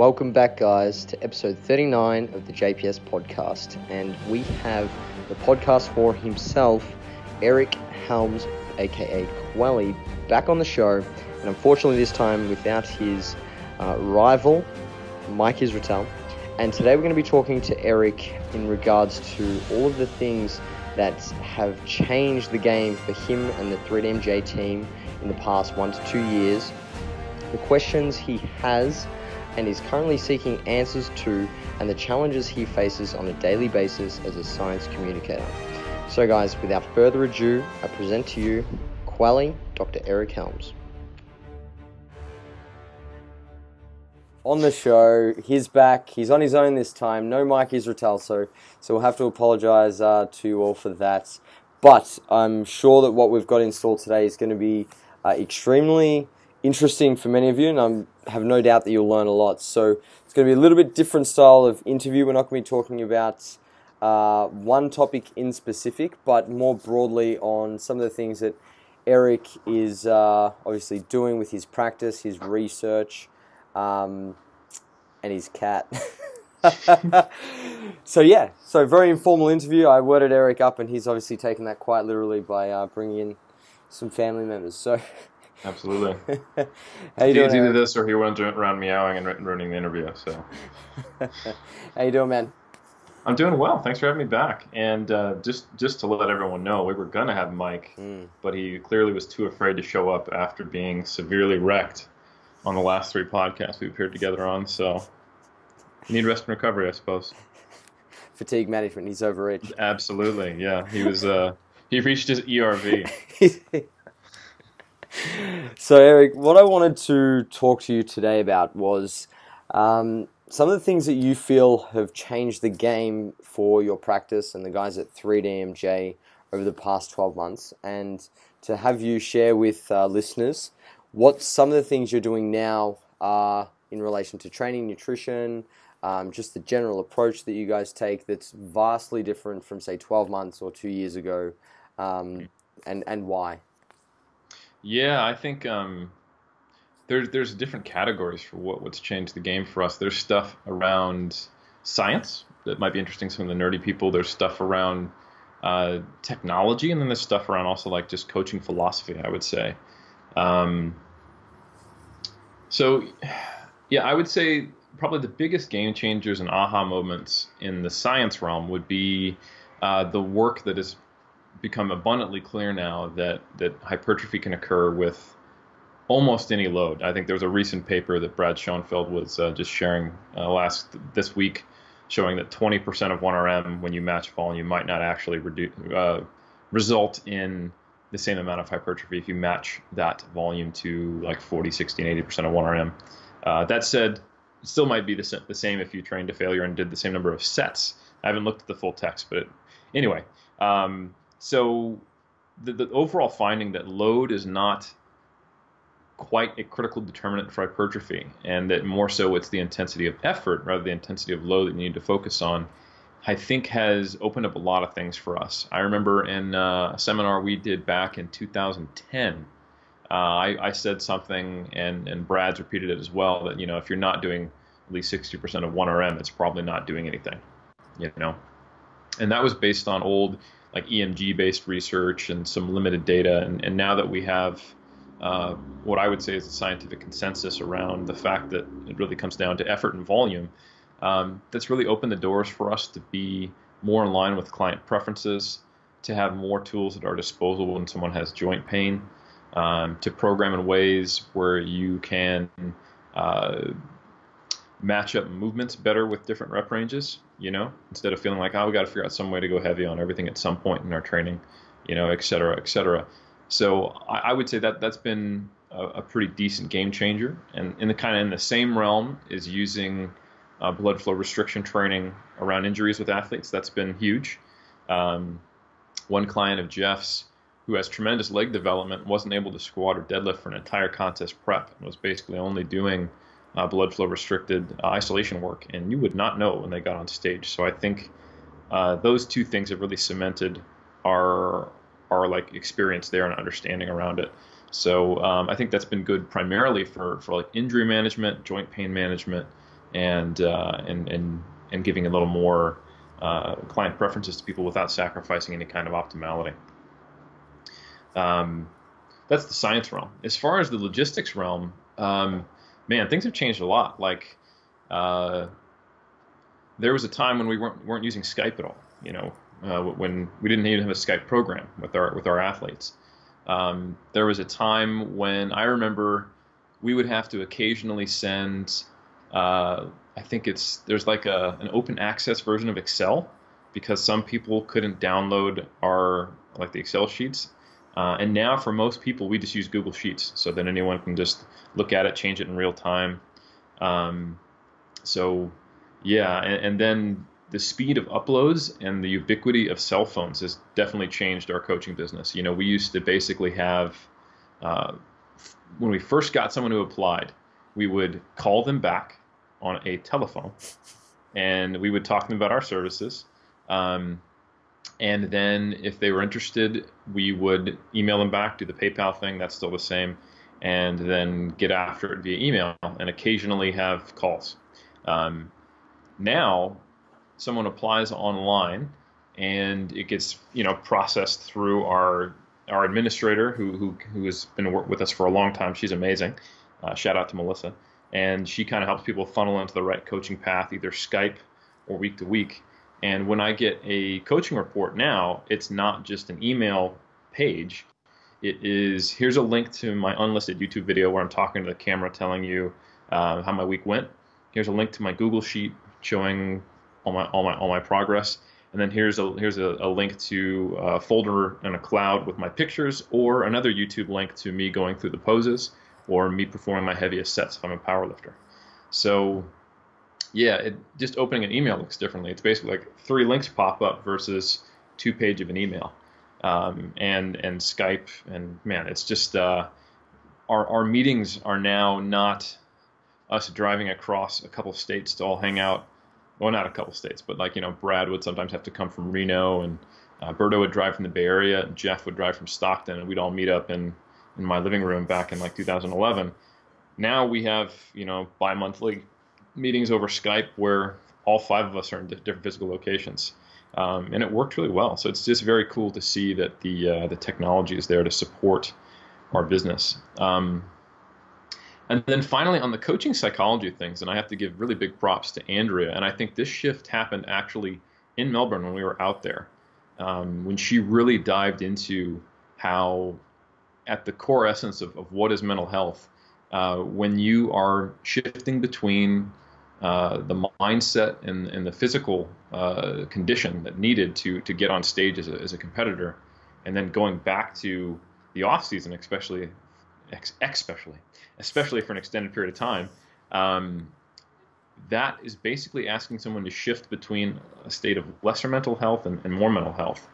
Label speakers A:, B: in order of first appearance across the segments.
A: Welcome back, guys, to episode 39 of the JPS podcast. And we have the podcast for himself, Eric Helms, aka Quelly, back on the show. And unfortunately, this time without his uh, rival, Mike Israetel. And today we're going to be talking to Eric in regards to all of the things that have changed the game for him and the 3DMJ team in the past one to two years, the questions he has and is currently seeking answers to, and the challenges he faces on a daily basis as a science communicator. So, guys, without further ado, I present to you Quelly, Dr. Eric Helms. on the show. He's back. He's on his own this time. No Mike Israetel, so so we'll have to apologise uh, to you all for that. But I'm sure that what we've got installed today is going to be uh, extremely interesting for many of you, and I have no doubt that you'll learn a lot. So it's going to be a little bit different style of interview. We're not going to be talking about uh, one topic in specific, but more broadly on some of the things that Eric is uh, obviously doing with his practice, his research, um, and his cat. so yeah, so very informal interview. I worded Eric up, and he's obviously taken that quite literally by uh, bringing in some family members. So
B: absolutely,
A: how you doing?
B: It's either this or he went around meowing and ruining the interview. So
A: how you doing, man?
B: I'm doing well. Thanks for having me back. And uh, just just to let everyone know, we were gonna have Mike, mm. but he clearly was too afraid to show up after being severely wrecked on the last three podcasts we appeared together on. So you need rest and recovery, I suppose.
A: Fatigue management. He's overreached.
B: Absolutely, yeah. He was. Uh, he reached his MRV.
A: So Eric, what I wanted to talk to you today about was um, some of the things that you feel have changed the game for your practice and the guys at 3DMJ over the past 12 months, and to have you share with uh, listeners what some of the things you're doing now are in relation to training, nutrition, um, just the general approach that you guys take that's vastly different from, say, 12 months or two years ago, um, and, and why?
B: Yeah, I think um, there's, there's different categories for what, what's changed the game for us. There's stuff around science that might be interesting to some of the nerdy people. There's stuff around uh, technology, and then there's stuff around also like just coaching philosophy, I would say. Um, so, yeah, I would say probably the biggest game changers and aha moments in the science realm would be uh, the work that has become abundantly clear now that that hypertrophy can occur with almost any load. I think there was a recent paper that Brad Schoenfeld was uh, just sharing uh, last this week, showing that 20% of 1RM when you match volume might not actually reduce, uh, result in the same amount of hypertrophy if you match that volume to like 40, 60, and 80% of 1RM. Uh, that said, still might be the, the same if you trained to failure and did the same number of sets. I haven't looked at the full text, but it, anyway. Um, so the, the overall finding that load is not quite a critical determinant for hypertrophy, and that more so it's the intensity of effort rather than the intensity of load that you need to focus on I think has opened up a lot of things for us. I remember in uh, a seminar we did back in 2010, uh, I, I, said something, and, and Brad's repeated it as well, that you know if you're not doing at least 60% of 1RM, it's probably not doing anything, you know. And that was based on old like EMG-based research and some limited data, and, and now that we have uh, what I would say is a scientific consensus around the fact that it really comes down to effort and volume um, that's really opened the doors for us to be more in line with client preferences, to have more tools at our disposal when someone has joint pain, um, to program in ways where you can uh, match up movements better with different rep ranges, you know, instead of feeling like, oh, we got to figure out some way to go heavy on everything at some point in our training, you know, et cetera, et cetera. So I, I would say that that's been a, a, pretty decent game changer. And in the kind of in the same realm is using uh, blood flow restriction training around injuries with athletes. That's been huge. Um, one client of Jeff's who has tremendous leg development wasn't able to squat or deadlift for an entire contest prep and was basically only doing uh, blood flow restricted uh, isolation work. And you would not know when they got on stage. So I think uh, those two things have really cemented our our like experience there and understanding around it. So um, I think that's been good primarily for for like injury management, joint pain management, and uh, and and and giving a little more uh, client preferences to people without sacrificing any kind of optimality. Um, that's the science realm. As far as the logistics realm, um, man, things have changed a lot. Like uh, there was a time when we weren't weren't using Skype at all. You know, uh, when we didn't even have a Skype program with our with our athletes. Um, there was a time when I remember we would have to occasionally send. Uh, I think it's there's like a an open access version of Excel because some people couldn't download our like the Excel sheets. Uh, and now for most people, we just use Google Sheets so that anyone can just look at it, change it in real time. Um, so yeah, and, and, then the speed of uploads and the ubiquity of cell phones has definitely changed our coaching business. You know, we used to basically have, uh, when we first got someone who applied, we would call them back on a telephone and we would talk to them about our services. Um, and then if they were interested, we would email them back, do the PayPal thing, that's still the same, and then get after it via email and occasionally have calls. Um, now, someone applies online and it gets you know processed through our our administrator who who, who has been with us for a long time. She's amazing. Uh, shout out to Melissa. And she kind of helps people funnel into the right coaching path, either Skype or week to week. And when I get a coaching report now, it's not just an email page. It is here's a link to my unlisted YouTube video where I'm talking to the camera telling you uh, how my week went. Here's a link to my Google Sheet showing all my all my all my progress. And then here's a here's a, a link to a folder in a cloud with my pictures, or another YouTube link to me going through the poses, or me performing my heaviest sets if I'm a powerlifter. So yeah, it, just opening an email looks differently. It's basically like three links pop up versus two page of an email, um, and and Skype and man, it's just uh, our our meetings are now not us driving across a couple states to all hang out well, not a couple states, but like you know, Brad would sometimes have to come from Reno, and uh, Berto would drive from the Bay Area, and Jeff would drive from Stockton, and we'd all meet up in in my living room back in like 2011. Now we have you know bi-monthly meetings over Skype where all five of us are in different physical locations, um, and it worked really well. So it's just very cool to see that the uh, the technology is there to support our business. Um, and then finally, on the coaching psychology things, and I have to give really big props to Andrea. And I think this shift happened actually in Melbourne when we were out there, um, when she really dived into how, at the core essence of, of what is mental health, uh, when you are shifting between uh, the mindset and, and the physical uh, condition that needed to to get on stage as a, as a competitor, and then going back to the off season, especially especially especially for an extended period of time, um, that is basically asking someone to shift between a state of lesser mental health and, and, more mental health.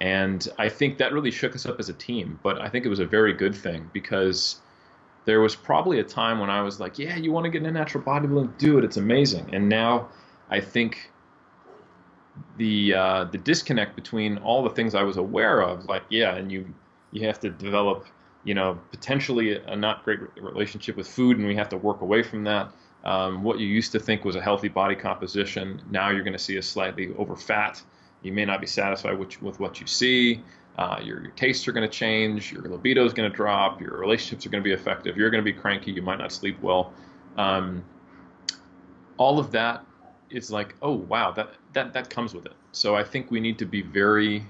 B: And I think that really shook us up as a team, but I think it was a very good thing because there was probably a time when I was like, yeah, you want to get into natural bodybuilding, do it, it's amazing. And now I think the uh, the disconnect between all the things I was aware of, like, yeah, and you you have to develop you know, potentially a not great relationship with food, and we have to work away from that. Um, what you used to think was a healthy body composition, now you're going to see a slightly over fat. You may not be satisfied with, with what you see. Uh, your, your tastes are going to change. Your libido is going to drop. Your relationships are going to be effective. You're going to be cranky. You might not sleep well. Um, all of that is like, oh wow, that that that comes with it. So I think we need to be very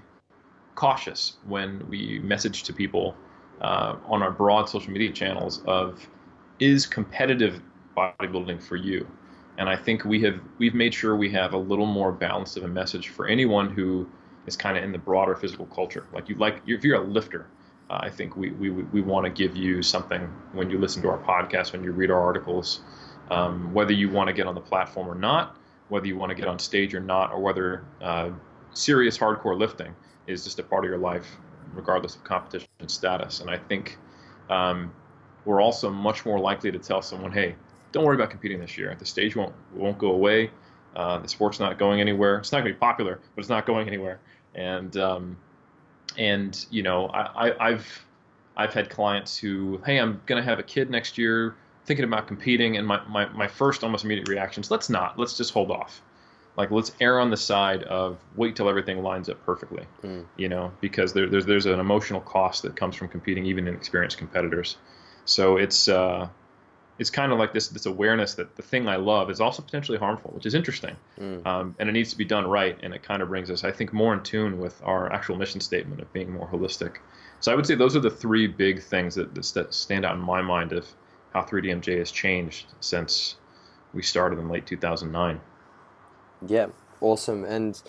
B: cautious when we message to people uh, on our broad social media channels of is competitive bodybuilding for you? And I think we have we've made sure we have a little more balance of a message for anyone who is kind of in the broader physical culture. Like you like if you're a lifter, uh, I think we we we want to give you something when you listen to our podcast, when you read our articles, um, whether you want to get on the platform or not, whether you want to get on stage or not, or whether uh, serious hardcore lifting is just a part of your life regardless of competition status. And I think um, we're also much more likely to tell someone, hey, don't worry about competing this year. The stage won't won't go away. Uh, the sport's not going anywhere. It's not going to be popular, but it's not going anywhere. And um, and you know, I, I, I've I've had clients who, hey, I'm going to have a kid next year. thinking about competing, and my, my, my first almost immediate reaction is let's not. Let's just hold off. Like let's err on the side of wait till everything lines up perfectly. Mm. You know, because there, there's there's an emotional cost that comes from competing, even in experienced competitors. So it's uh, it's kind of like this this awareness that the thing I love is also potentially harmful, which is interesting, mm. um, and it needs to be done right. And it kind of brings us, I think, more in tune with our actual mission statement of being more holistic. So I would say those are the three big things that, that stand out in my mind of how 3DMJ has changed since we started in late 2009.
A: Yeah, awesome. And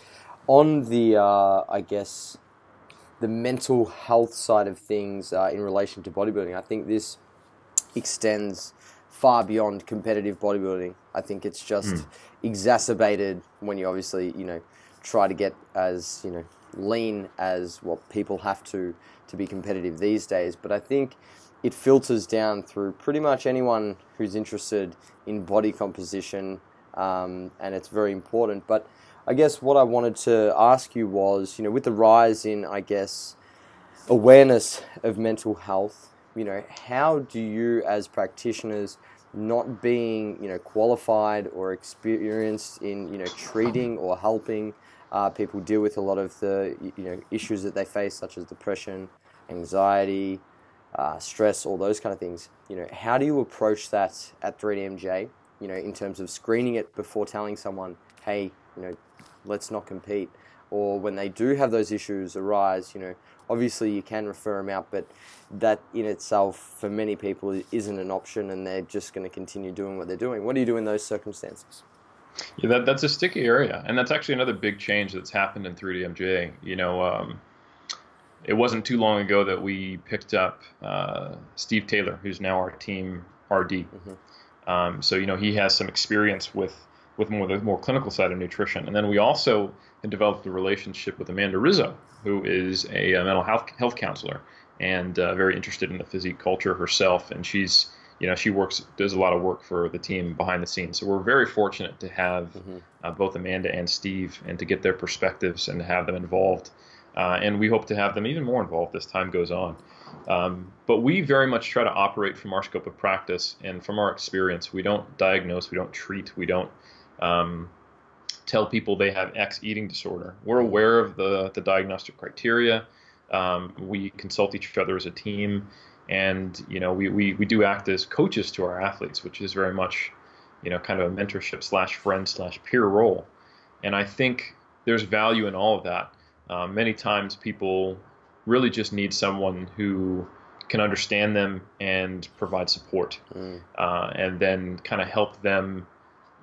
A: on the, uh, I guess, the mental health side of things uh, in relation to bodybuilding, I think this extends far beyond competitive bodybuilding. I think it's just mm. exacerbated when you obviously, you know, try to get as, you know, lean as what people have to to be competitive these days. But I think it filters down through pretty much anyone who's interested in body composition, um, and it's very important. But I guess what I wanted to ask you was, you know, with the rise in, I guess, awareness of mental health, you know, how do you as practitioners, not being, you know, qualified or experienced in, you know, treating or helping uh, people deal with a lot of the, you know, issues that they face, such as depression, anxiety, uh, stress, all those kind of things. You know, how do you approach that at 3DMJ? You know, in terms of screening it before telling someone, hey, you know, let's not compete. Or when they do have those issues arise, you know, obviously you can refer them out, but that in itself for many people isn't an option, and they're just going to continue doing what they're doing. What do you do in those circumstances?
B: Yeah, that, that's a sticky area, and that's actually another big change that's happened in 3DMJ. You know, um, it wasn't too long ago that we picked up uh, Steve Taylor, who's now our team RD. Mm-hmm. Um, so you know he has some experience with with more the more clinical side of nutrition, and then we also developed a relationship with Amanda Rizzo, who is a, a mental health health counselor and uh, very interested in the physique culture herself, and she's you know she works does a lot of work for the team behind the scenes. So we're very fortunate to have mm-hmm. uh, both Amanda and Steve, and to get their perspectives and to have them involved uh, and we hope to have them even more involved as time goes on. Um, but we very much try to operate from our scope of practice and from our experience. We don't diagnose, we don't treat, we don't um, tell people they have X eating disorder. We're aware of the, the diagnostic criteria. Um, we consult each other as a team, and you know we, we, we do act as coaches to our athletes, which is very much you know kind of a mentorship slash friend slash peer role. And I think there's value in all of that. Uh, many times people really just need someone who can understand them and provide support, mm. uh, and then kind of help them,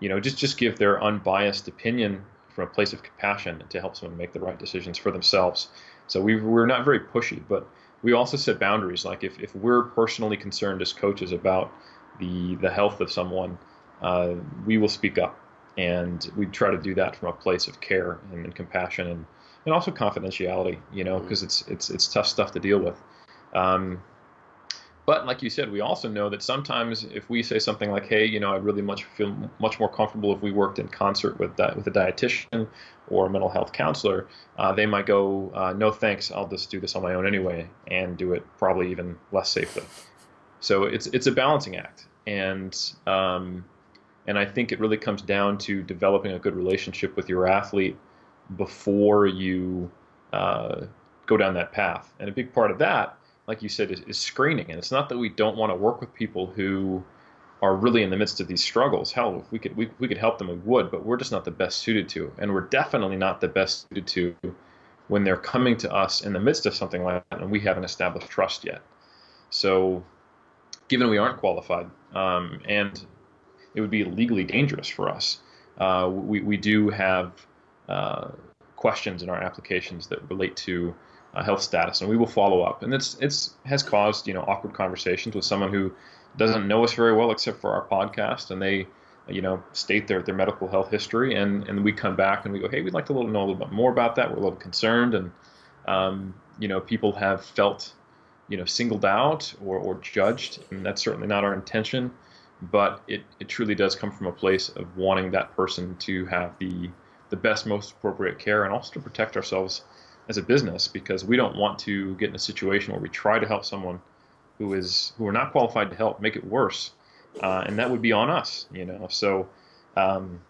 B: you know, just just give their unbiased opinion from a place of compassion to help someone make the right decisions for themselves. So we we're not very pushy, but we also set boundaries. Like if, if we're personally concerned as coaches about the the health of someone, uh, we will speak up, and we try to do that from a place of care and, and compassion and and also confidentiality, you know, because mm-hmm. it's it's it's tough stuff to deal with. Um, but like you said, we also know that sometimes if we say something like, "Hey, you know, I'd really much feel much more comfortable if we worked in concert with that with a dietitian or a mental health counselor," uh, they might go, uh, "No, thanks. I'll just do this on my own anyway, and do it probably even less safely." So it's it's a balancing act, and um, and I think it really comes down to developing a good relationship with your athlete before you uh, go down that path. And a big part of that, like you said, is, is screening. And it's not that we don't want to work with people who are really in the midst of these struggles. Hell, if we could we, we could help them, we would. But we're just not the best suited to, and we're definitely not the best suited to when they're coming to us in the midst of something like that, and we haven't established trust yet. So, given we aren't qualified, um, and it would be legally dangerous for us, uh, we we do have uh, questions in our applications that relate to uh, health status, and we will follow up. And it's it's has caused you know awkward conversations with someone who doesn't know us very well except for our podcast, and they you know state their, their medical health history, and and we come back and we go, hey, we'd like to know a little bit more about that. We're a little concerned, and um, you know people have felt you know singled out or, or judged, and that's certainly not our intention. But it, it truly does come from a place of wanting that person to have the the best, most appropriate care, and also to protect ourselves as a business because we don't want to get in a situation where we try to help someone who is who are not qualified to help make it worse, uh, and that would be on us, you know. So, um,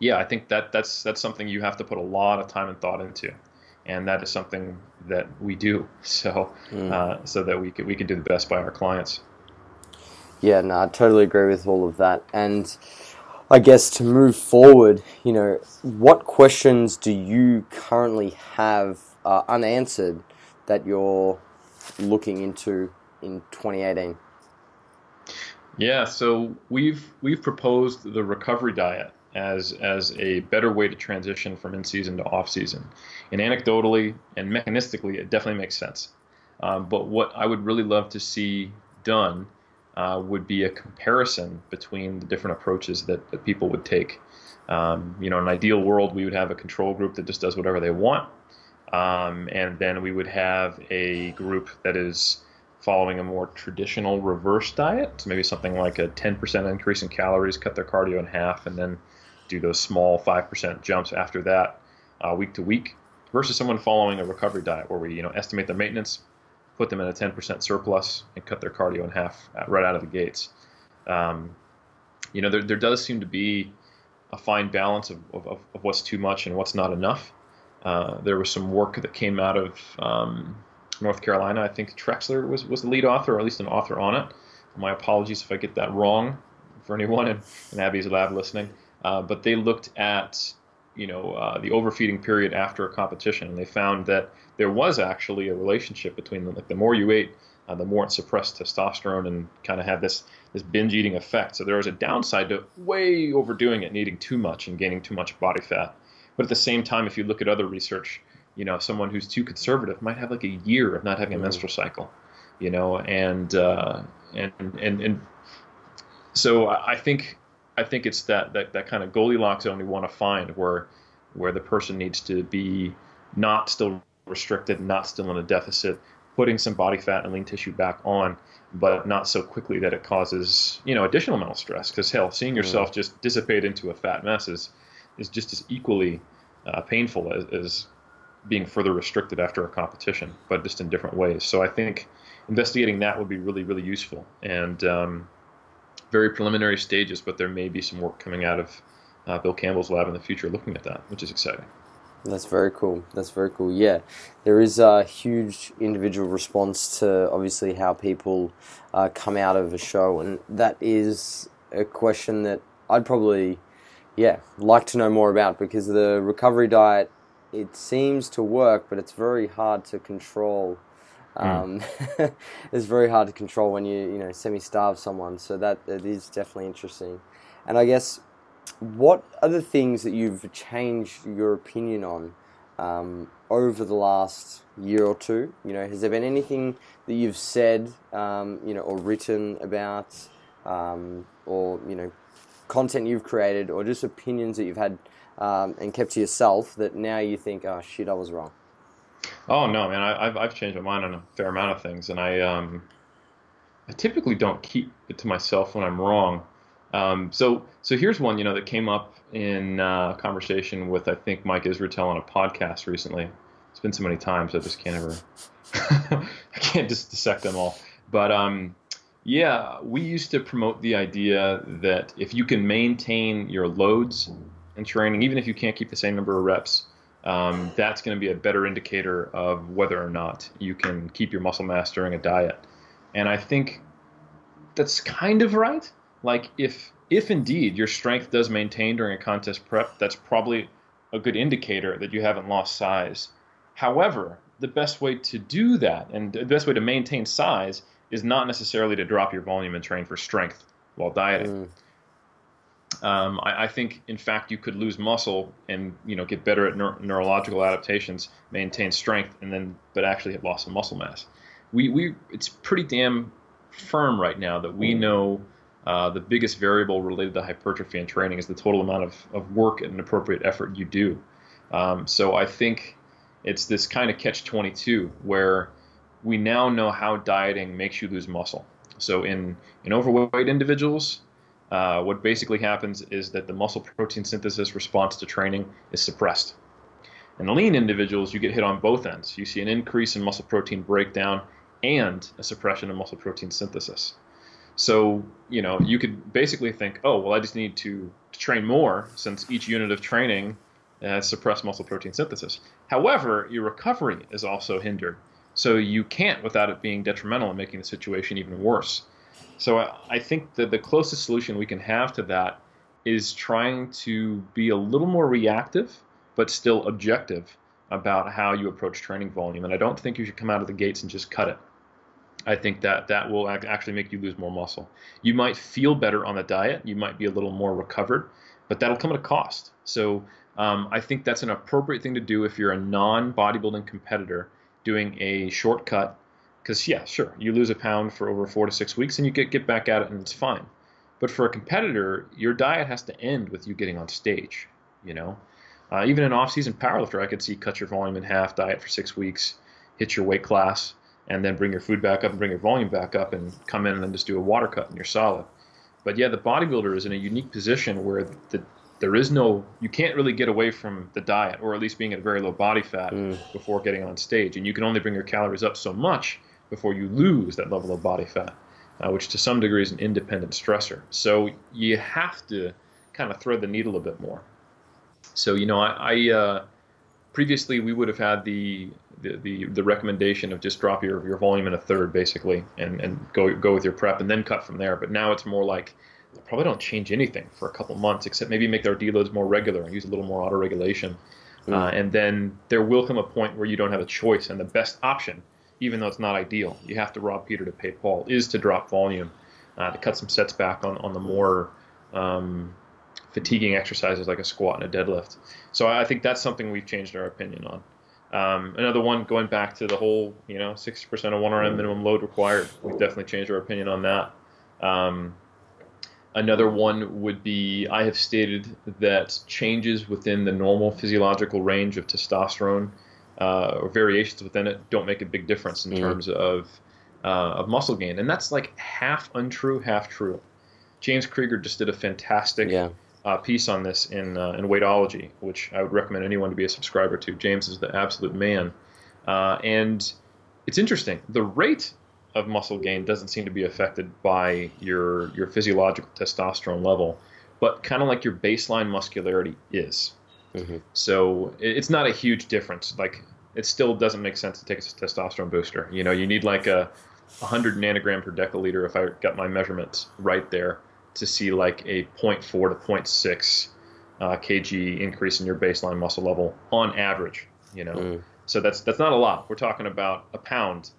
B: yeah, I think that that's that's something you have to put a lot of time and thought into, and that is something that we do. So, mm. uh, so that we can we can do the best by our clients.
A: Yeah, no, I totally agree with all of that, and. I guess to move forward, you know, what questions do you currently have uh, unanswered that you're looking into in 2018?
B: Yeah, so we've we've proposed the recovery diet as as a better way to transition from in season to off season. And anecdotally and mechanistically, it definitely makes sense. Um, but what I would really love to see done uh, would be a comparison between the different approaches that, that people would take. Um, you know, in an ideal world, we would have a control group that just does whatever they want, um, and then we would have a group that is following a more traditional reverse diet, so maybe something like a 10% increase in calories, cut their cardio in half, and then do those small 5% jumps after that, uh, week to week, versus someone following a recovery diet where we, you know, estimate their maintenance, put them in a 10% surplus, and cut their cardio in half right out of the gates. Um, you know, there, there does seem to be a fine balance of, of, of what's too much and what's not enough. Uh, there was some work that came out of um, North Carolina. I think Trexler was, was the lead author, or at least an author on it. My apologies if I get that wrong for anyone in, in Abbie's lab listening. Uh, but they looked at you know uh, the overfeeding period after a competition, and they found that there was actually a relationship between them. Like the more you ate, uh, the more it suppressed testosterone and kind of had this this binge eating effect. So there was a downside to way overdoing it and eating too much and gaining too much body fat. But at the same time, if you look at other research, you know, someone who's too conservative might have like a year of not having a mm. menstrual cycle, you know, and uh, and and and so I think I think it's that that, that kind of Goldilocks zone we want to find where where the person needs to be not still restricted, not still in a deficit, putting some body fat and lean tissue back on, but not so quickly that it causes you know additional mental stress. Because hell, seeing mm. yourself just dissipate into a fat mess is is just as equally uh, painful as, as being further restricted after a competition, but just in different ways. So I think investigating that would be really, really useful and um, very preliminary stages, but there may be some work coming out of uh, Bill Campbell's lab in the future looking at that, which is exciting.
A: That's very cool. That's very cool. Yeah, there is a huge individual response to obviously how people uh, come out of a show, and that is a question that I'd probably, yeah, like to know more about because the recovery diet it seems to work, but it's very hard to control. Hmm. Um, mm. it's very hard to control when you you know semi-starve someone. So that it is definitely interesting. And I guess what are the things that you've changed your opinion on um, over the last year or two? You know, has there been anything that you've said, um, you know, or written about, um, or you know, content you've created, or just opinions that you've had um, and kept to yourself that now you think, oh shit, I was wrong?
B: Oh no, man, I, have I've changed my mind on a fair amount of things, and I um, I typically don't keep it to myself when I'm wrong. Um, so so here's one, you know, that came up in uh, conversation with I think Mike Israetel on a podcast recently. It's been so many times I just can't ever I can't just dissect them all. But um, yeah, we used to promote the idea that if you can maintain your loads in training, even if you can't keep the same number of reps, um, that's going to be a better indicator of whether or not you can keep your muscle mass during a diet. And I think that's kind of right. Like if if indeed your strength does maintain during a contest prep, that's probably a good indicator that you haven't lost size. However, the best way to do that and the best way to maintain size is not necessarily to drop your volume and train for strength while dieting. Mm. Um, I, I, think, in fact, you could lose muscle and you know get better at neur- neurological adaptations, maintain strength, and then but actually have lost some muscle mass. We, we it's pretty damn firm right now that we know uh, the biggest variable related to hypertrophy and training is the total amount of, of work and appropriate effort you do. Um, so I think it's this kind of catch 22 where we now know how dieting makes you lose muscle. So in in overweight individuals, uh, what basically happens is that the muscle protein synthesis response to training is suppressed. In lean individuals, you get hit on both ends. You see an increase in muscle protein breakdown and a suppression of muscle protein synthesis. So you know you could basically think, oh well, I just need to, to train more since each unit of training has suppressed muscle protein synthesis. However, your recovery is also hindered. So you can't without it being detrimental and making the situation even worse. So I, I think that the closest solution we can have to that is trying to be a little more reactive, but still objective about how you approach training volume. And I don't think you should come out of the gates and just cut it. I think that that will actually make you lose more muscle. You might feel better on the diet. You might be a little more recovered, but that'll come at a cost. So um, I think that's an appropriate thing to do if you're a non-bodybuilding competitor doing a shortcut. Because yeah, sure, you lose a pound for over four to six weeks, and you get get back at it, and it's fine. But for a competitor, your diet has to end with you getting on stage. You know, uh, even an off-season powerlifter, I could see cut your volume in half, diet for six weeks, hit your weight class, and then bring your food back up and bring your volume back up, and come in and then just do a water cut, and you're solid. But yeah, the bodybuilder is in a unique position where the, there is no, you can't really get away from the diet, or at least being at a very low body fat mm. before getting on stage, and you can only bring your calories up so much before you lose that level of body fat uh, which to some degree is an independent stressor. So you have to kind of thread the needle a bit more. So you know, I, I uh, previously we would have had the, the, the the recommendation of just drop your, your volume in a third basically, and and go go with your prep and then cut from there. But now it's more like probably don't change anything for a couple months, except maybe make their deloads more regular and use a little more auto regulation. Mm. Uh, and then there will come a point where you don't have a choice, and the best option even though it's not ideal. You have to rob Peter to pay Paul, is to drop volume, uh, to cut some sets back on, on the more um, fatiguing exercises like a squat and a deadlift. So I think that's something we've changed our opinion on. Um, another one, going back to the whole, you know, 60% of 1RM minimum load required, we've definitely changed our opinion on that. Um, another one would be I have stated that changes within the normal physiological range of testosterone uh, or variations within it don't make a big difference in mm terms of uh, of muscle gain, and that's like half untrue, half true. James Krieger just did a fantastic yeah. uh, piece on this in uh, in Weightology, which I would recommend anyone to be a subscriber to. James is the absolute man, uh, and it's interesting. The rate of muscle gain doesn't seem to be affected by your your physiological testosterone level, but kind of like your baseline muscularity is. Mm-hmm. So it's not a huge difference. Like it still doesn't make sense to take a testosterone booster. You know, you need like a 100 nanogram per deciliter if I got my measurements right there to see like a 0.4 to 0.6 uh, kg increase in your baseline muscle level on average. You know, mm. so that's that's not a lot. We're talking about a pound.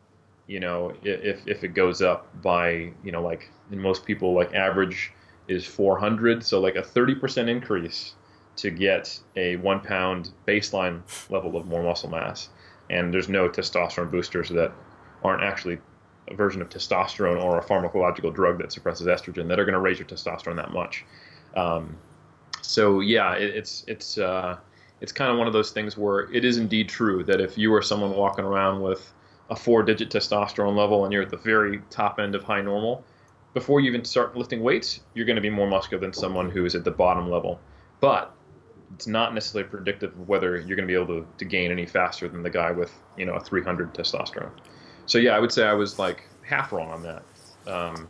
B: You know, if if it goes up by you know like in most people like average is 400, so like a 30% increase to get a one pound baseline level of more muscle mass. And there's no testosterone boosters that aren't actually a version of testosterone or a pharmacological drug that suppresses estrogen that are going to raise your testosterone that much. Um, so yeah, it, it's it's uh, it's kind of one of those things where it is indeed true that if you are someone walking around with a four-digit testosterone level and you're at the very top end of high normal, before you even start lifting weights, you're going to be more muscular than someone who is at the bottom level. But it's not necessarily predictive of whether you're going to be able to, to gain any faster than the guy with you know a 300 testosterone. So yeah, I would say I was like half wrong on that. Um,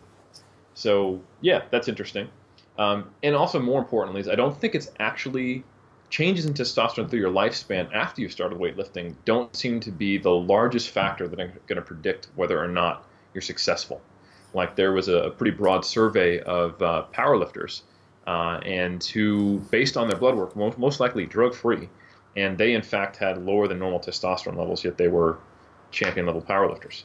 B: so yeah, that's interesting. Um, and also more importantly is I don't think it's actually changes in testosterone through your lifespan after you've started weightlifting don't seem to be the largest factor that are going to predict whether or not you're successful. Like there was a pretty broad survey of uh, powerlifters uh, and who, based on their blood work, most, most likely drug free, and they in fact had lower than normal testosterone levels, yet they were champion level powerlifters.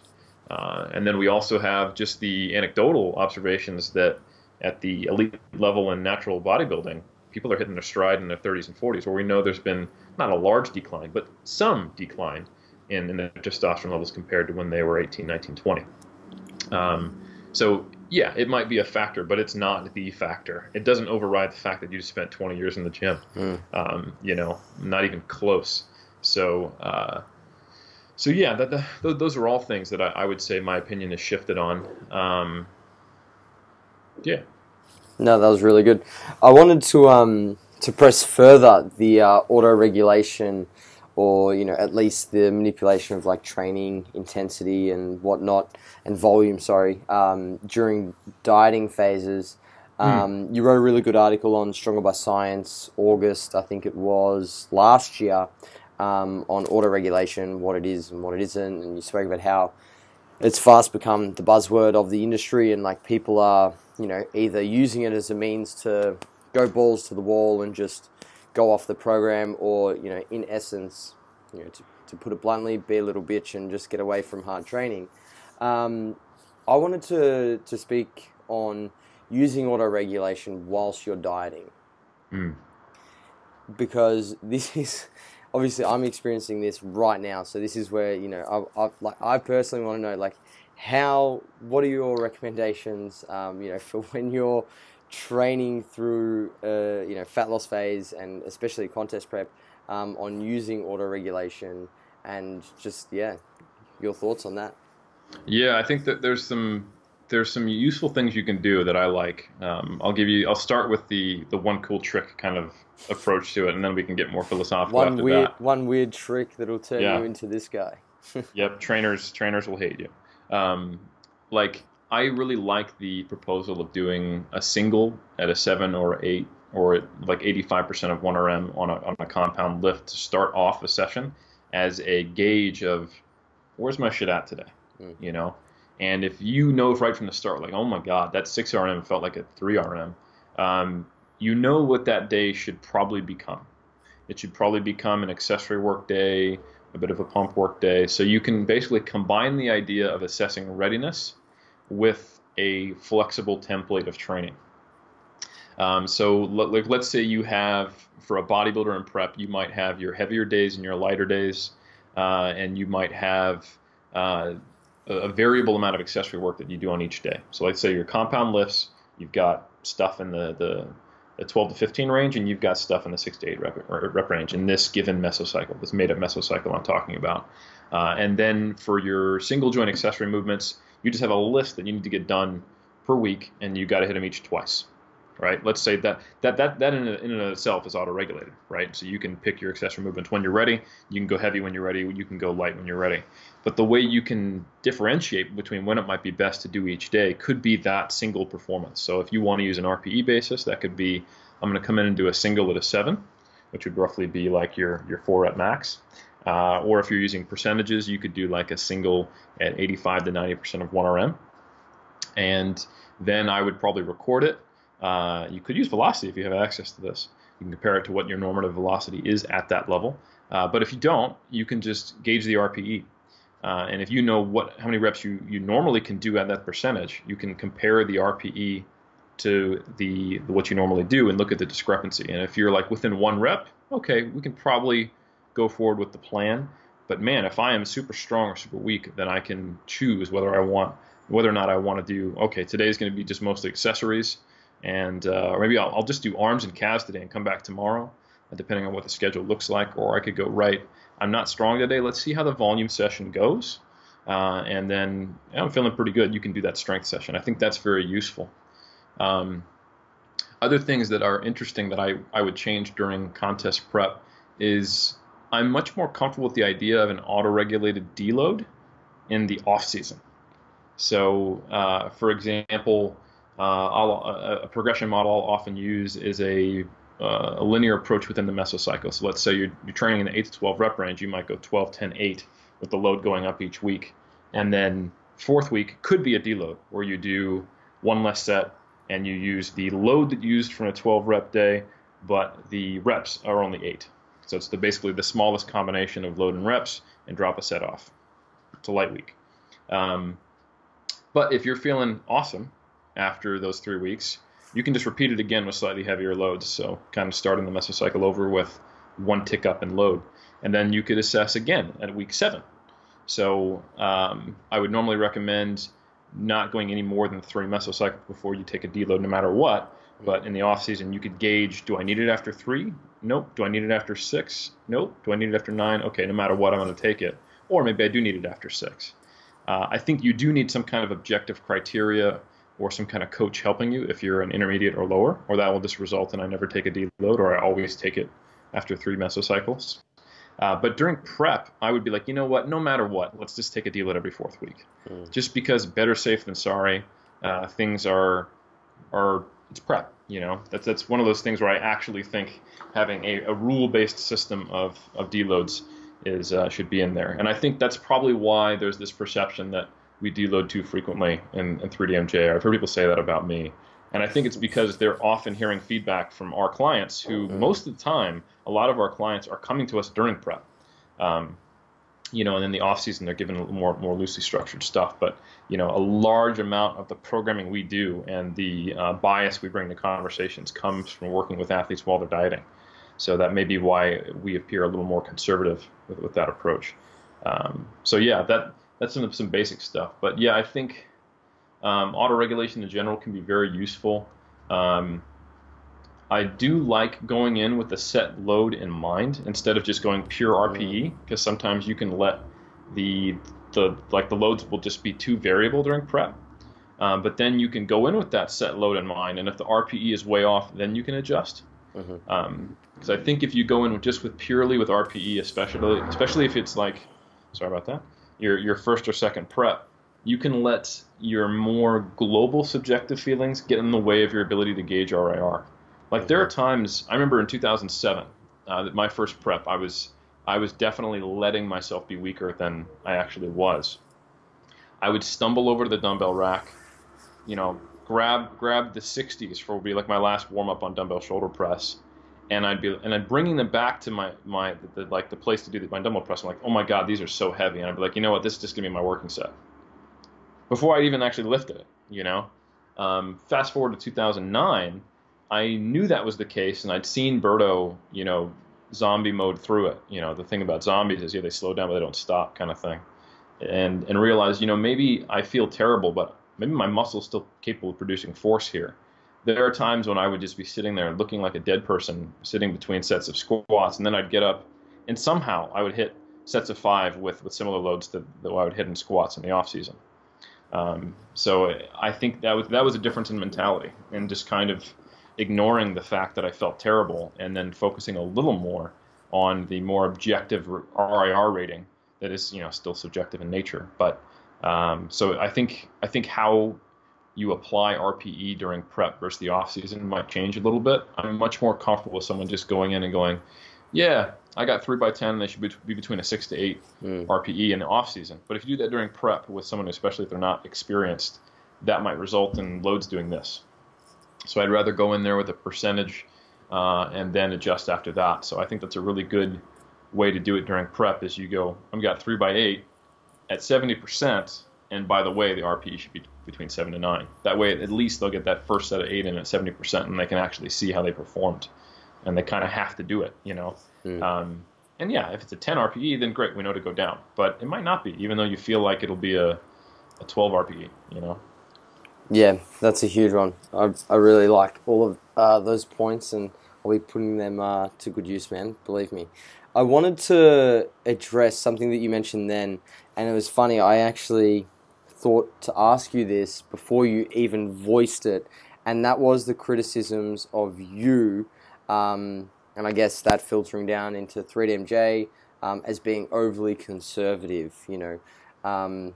B: Uh, and then we also have just the anecdotal observations that at the elite level in natural bodybuilding, people are hitting their stride in their 30s and 40s, where we know there's been not a large decline, but some decline in, in their testosterone levels compared to when they were 18, 19, 20. Um, so yeah, it might be a factor, but it's not the factor. It doesn't override the fact that you spent 20 years in the gym. Mm. Um, you know, not even close. So, uh, so yeah, that, that, those are all things that I, I, would say my opinion is shifted on. Um, yeah.
A: No, that was really good. I wanted to um, to press further the uh, auto regulation or you know at least the manipulation of like training intensity and whatnot and volume. Sorry, um, during dieting phases. Hmm. Um, mm. You wrote a really good article on Stronger by Science, August, I think it was last year, um, on auto-regulation, what it is and what it isn't, and you spoke about how it's fast become the buzzword of the industry, and like people are, you know, either using it as a means to go balls to the wall and just go off the program, or you know, in essence, you know, to, to put it bluntly, be a little bitch and just get away from hard training. Um, I wanted to to speak on using auto regulation whilst you're dieting. Mm. Because this is obviously I'm experiencing this right now. So this is where you know I, I like I personally want to know like how what are your recommendations um, you know for when you're training through uh, you know fat loss phase and especially contest prep um, on using auto regulation and just yeah your thoughts on that
B: yeah i think that there's some there's some useful things you can do that I like. Um, I'll give you. I'll start with the the one cool trick kind of approach to it, and then we can get more philosophical.
A: One
B: after
A: weird
B: that.
A: one weird trick that'll turn yeah. you into this guy.
B: yep, trainers trainers will hate you. Um, like I really like the proposal of doing a single at a seven or eight or like 85% of 1RM on a, on a compound lift to start off a session as a gauge of where's my shit at today, mm. you know. And if you know right from the start, like, oh my God, that 6 RM felt like a 3 RM, um, you know what that day should probably become. It should probably become an accessory work day, a bit of a pump work day. So you can basically combine the idea of assessing readiness with a flexible template of training. Um, so let, us say you have, for a bodybuilder in prep, you might have your heavier days and your lighter days, uh, and you might have uh, a variable amount of accessory work that you do on each day. So let's say your compound lifts, you've got stuff in the, the, the 12 to 15 range, and you've got stuff in the 6 to 8 rep, rep range in this given mesocycle, this made up mesocycle I'm talking about. Uh, and then for your single joint accessory movements, you just have a list that you need to get done per week, and you got to hit them each twice right? Let's say that that that that in, in and of itself is auto-regulated, right? So you can pick your accessory movements when you're ready. You can go heavy when you're ready. You can go light when you're ready. But the way you can differentiate between when it might be best to do each day could be that single performance. So if you want to use an RPE basis, that could be I'm going to come in and do a single at a seven, which would roughly be like your your four rep max. Uh, or if you're using percentages, you could do like a single at 85 to 90% of 1RM. And then I would probably record it uh, you could use velocity if you have access to this. You can compare it to what your normative velocity is at that level. Uh, but if you don't, you can just gauge the RPE. Uh, and if you know what how many reps you, you normally can do at that percentage, you can compare the RPE to the what you normally do and look at the discrepancy. And if you're like within one rep, okay, we can probably go forward with the plan. But man, if I am super strong or super weak, then I can choose whether I want whether or not I want to do. Okay, today is going to be just mostly accessories and uh, or maybe I'll, I'll, just do arms and calves today and come back tomorrow, uh, depending on what the schedule looks like. Or I could go right. I'm not strong today. Let's see how the volume session goes, uh, and then I'm feeling pretty good. You can do that strength session. I think that's very useful. Um, other things that are interesting that I, I would change during contest prep is I'm much more comfortable with the idea of an auto-regulated deload in the off season. So, uh, for example, uh, a, progression model I'll often use is a, uh, a, linear approach within the mesocycle. So let's say you're, you're training in the 8 to 12 rep range, you might go 12, 10, 8 with the load going up each week. And then fourth week could be a deload where you do one less set and you use the load that you used from a 12 rep day, but the reps are only 8. So it's the, basically the smallest combination of load and reps and drop a set off. It's a light week. Um, but if you're feeling awesome after those three weeks, you can just repeat it again with slightly heavier loads. So kind of starting the mesocycle over with one tick up in load. And then you could assess again at week seven. So um, I would normally recommend not going any more than three mesocycles before you take a deload, no matter what. But in the off season, you could gauge: Do I need it after three? Nope. Do I need it after six? Nope. Do I need it after nine? Okay, no matter what, I'm going to take it. Or maybe I do need it after six. Uh, I think you do need some kind of objective criteria or some kind of coach helping you if you're an intermediate or lower, or that will just result in I never take a deload or I always take it after three mesocycles. Uh, but during prep, I would be like, you know what? No matter what, let's just take a deload every fourth week, mm. just because better safe than sorry. Uh, things are are it's prep. You know, that's that's one of those things where I actually think having a, a rule-based system of of deloads is uh, should be in there, and I think that's probably why there's this perception that we deload too frequently in, in 3DMJ. I've heard people say that about me. And I think it's because they're often hearing feedback from our clients who, mm-hmm. most of the time, a lot of our clients are coming to us during prep. Um, you know, and in the off season they're given more more loosely structured stuff. But you know, a large amount of the programming we do and the uh, bias we bring to conversations comes from working with athletes while they're dieting. So that may be why we appear a little more conservative with, with that approach. Um, so yeah, that that's some some basic stuff. But yeah, I think um, auto regulation in general can be very useful. Um, I do like going in with a set load in mind instead of just going pure RPE because sometimes you can let the the like the loads will just be too variable during prep. Um, but then you can go in with that set load in mind, and if the RPE is way off, then you can adjust. Because mm-hmm. um, I think if you go in with just with purely with RPE, especially especially if it's like, sorry about that, your your first or second prep, you can let your more global subjective feelings get in the way of your ability to gauge RIR. Like there are times I remember in 2007, uh, my first prep, I was I was definitely letting myself be weaker than I actually was. I would stumble over to the dumbbell rack, you know, grab grab the 60s for would be like my last warm up on dumbbell shoulder press, and I'd be and I'm bringing them back to my my the, like the place to do the, my dumbbell press. I'm like, oh my god, these are so heavy, and I'd be like, you know what, this is just gonna be my working set before I even actually lifted it. You know, um, fast forward to 2009, I knew that was the case, and I'd seen Berto, you know, zombie mode through it. You know, the thing about zombies is yeah, they slow down but they don't stop, kind of thing, and and realize, you know, maybe I feel terrible, but maybe my muscle's still capable of producing force here. There are times when I would just be sitting there looking like a dead person, sitting between sets of squats, and then I'd get up, and somehow I would hit sets of five with, with similar loads to that I would hit in squats in the off season. Um, so I think that was that was a difference in mentality and just kind of ignoring the fact that I felt terrible and then focusing a little more on the more objective RIR rating that is you know still subjective in nature. But um, so I think I think how you apply RPE during prep versus the off season might change a little bit. I'm much more comfortable with someone just going in and going, yeah, I got three by ten. They should be between a six to eight mm. RPE in the off season. But if you do that during prep with someone, especially if they're not experienced, that might result in loads doing this. So I'd rather go in there with a percentage uh, and then adjust after that. So I think that's a really good way to do it during prep. Is you go, I've got three by eight at seventy percent, and by the way, the RPE should be between seven to nine. That way, at least they'll get that first set of eight in at seventy percent, and they can actually see how they performed. And they kind of have to do it, you know. Mm. Um, and yeah, if it's a 10 RPE, then great, we know to go down. But it might not be, even though you feel like it'll be a, a 12 RPE, you know?
A: Yeah, that's a huge one. I, I really like all of uh, those points, and I'll be putting them uh, to good use, man. Believe me. I wanted to address something that you mentioned then, and it was funny. I actually thought to ask you this before you even voiced it, and that was the criticisms of you um, and I guess that filtering down into 3DMJ um, as being overly conservative, you know. Um,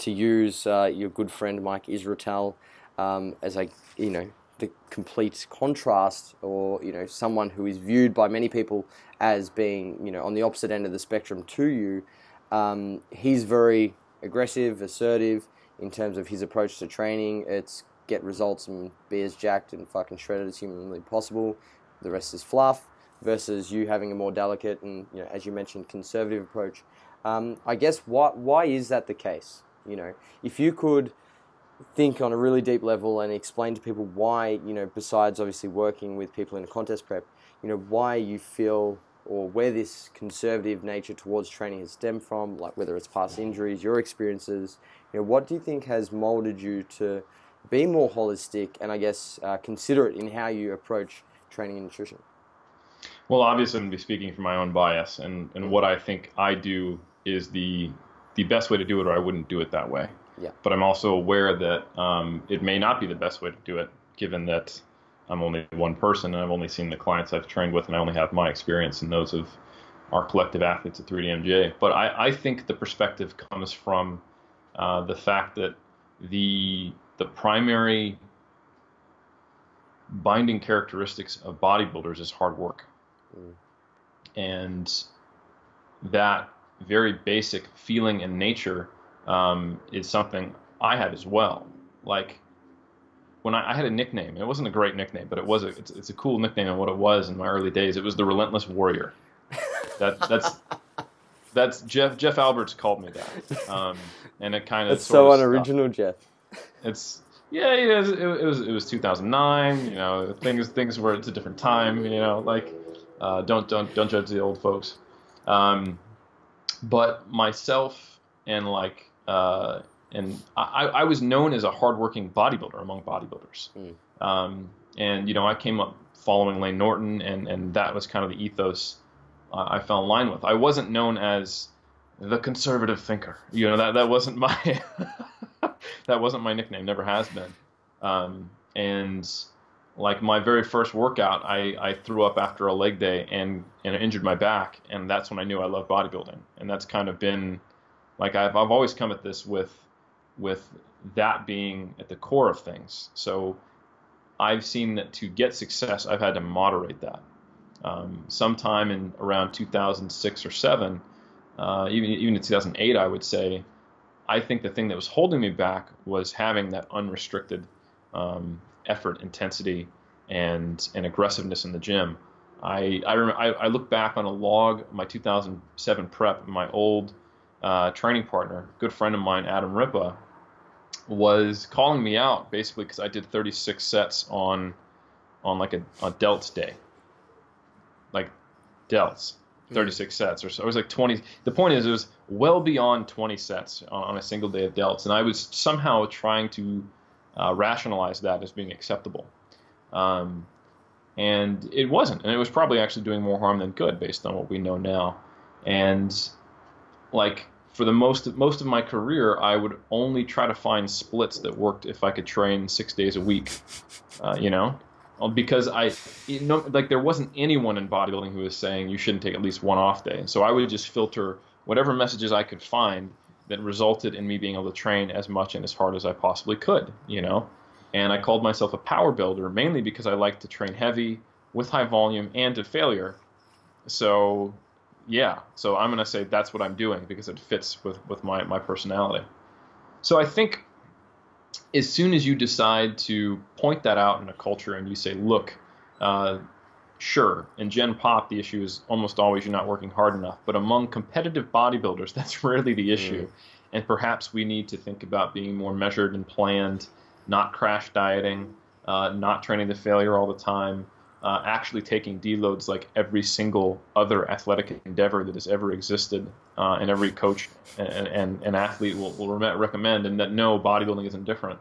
A: to use uh, your good friend Mike Israetel um, as a, you know, the complete contrast or, you know, someone who is viewed by many people as being, you know, on the opposite end of the spectrum to you, um, he's very aggressive, assertive in terms of his approach to training. It's get results and be as jacked and fucking shredded as humanly possible the rest is fluff, versus you having a more delicate and, you know, as you mentioned, conservative approach. Um, I guess why why is that the case? You know, if you could think on a really deep level and explain to people why, you know, besides obviously working with people in a contest prep, you know, why you feel or where this conservative nature towards training has stemmed from, like whether it's past injuries, your experiences, you know, what do you think has molded you to be more holistic and I guess uh, considerate in how you approach training and nutrition?
B: Well, obviously, I'm going to be speaking from my own bias, and, and what I think I do is the the best way to do it, or I wouldn't do it that way.
A: Yeah.
B: But I'm also aware that um, it may not be the best way to do it, given that I'm only one person and I've only seen the clients I've trained with, and I only have my experience and those of our collective athletes at 3DMJ. But I, I think the perspective comes from uh, the fact that the the primary binding characteristics of bodybuilders is hard work. Mm. And that very basic feeling in nature um, is something I have as well. Like when I, I, had a nickname, it wasn't a great nickname, but it was a, it's, it's a cool nickname and what it was in my early days. It was the Relentless Warrior. That that's that's Jeff Jeff Alberts called me that, um, and it kind of
A: it's so unoriginal, Jeff.
B: It's yeah, it was, it was it was 2009. You know, things things were it's a different time. You know, like uh, don't don't don't judge the old folks. Um, but myself and like uh, and I, I was known as a hardworking bodybuilder among bodybuilders. Mm. Um, and you know, I came up following Lane Norton, and and that was kind of the ethos uh, I fell in line with. I wasn't known as the conservative thinker. You know, that that wasn't my that wasn't my nickname. Never has been. Um, and like my very first workout, I, I threw up after a leg day and and injured my back, and that's when I knew I loved bodybuilding. And that's kind of been like I've I've always come at this with with that being at the core of things. So I've seen that to get success, I've had to moderate that. Um, sometime in around 2006 or seven, uh, even even in 2008, I would say, I think the thing that was holding me back was having that unrestricted um, effort, intensity, and and aggressiveness in the gym. I I, I, I look back on a log, my 2007 prep, my old uh, training partner, good friend of mine, Adam Ripa, was calling me out basically because I did 36 sets on on like a, a delts day, like delts, hmm. 36 sets or so. It was like 20. The point is, it was well beyond 20 sets on, on a single day of delts, and I was somehow trying to uh, rationalize that as being acceptable. Um, and it wasn't, and it was probably actually doing more harm than good based on what we know now. And like for the most most of my career, I would only try to find splits that worked if I could train six days a week. Uh, you know, because I, you know, like there wasn't anyone in bodybuilding who was saying you shouldn't take at least one off day. So I would just filter whatever messages I could find that resulted in me being able to train as much and as hard as I possibly could. You know, and I called myself a power builder mainly because I like to train heavy with high volume and to failure. So yeah, so I'm going to say that's what I'm doing because it fits with, with my, my personality. So I think as soon as you decide to point that out in a culture and you say, look, uh, sure, in Gen Pop, the issue is almost always you're not working hard enough. But among competitive bodybuilders, that's rarely the issue. Mm. And perhaps we need to think about being more measured and planned, not crash dieting, uh, not training to failure all the time, uh, actually taking deloads like every single other athletic endeavor that has ever existed, uh, and every coach and, and, and athlete will, will recommend, and that no, bodybuilding isn't different.